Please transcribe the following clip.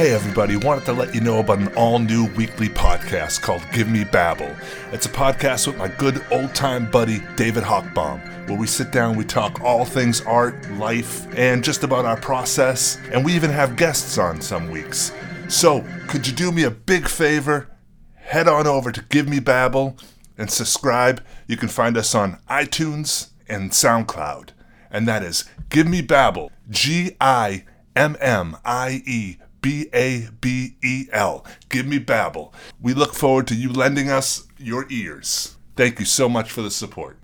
Hey everybody, wanted to let you know about an all new weekly podcast called Gimmie Babel. It's a podcast with my good old time buddy David Hochbaum, where we sit down, we talk all things art, life, and just about our process, and we even have guests on some weeks. So, could you do me a big favor? Head on over to Gimmie Babel and subscribe. You can find us on iTunes and SoundCloud. And that is Gimmie Babel, G I M M I E B A B E L. Gimmie Babel. We look forward to you lending us your ears. Thank you so much for the support.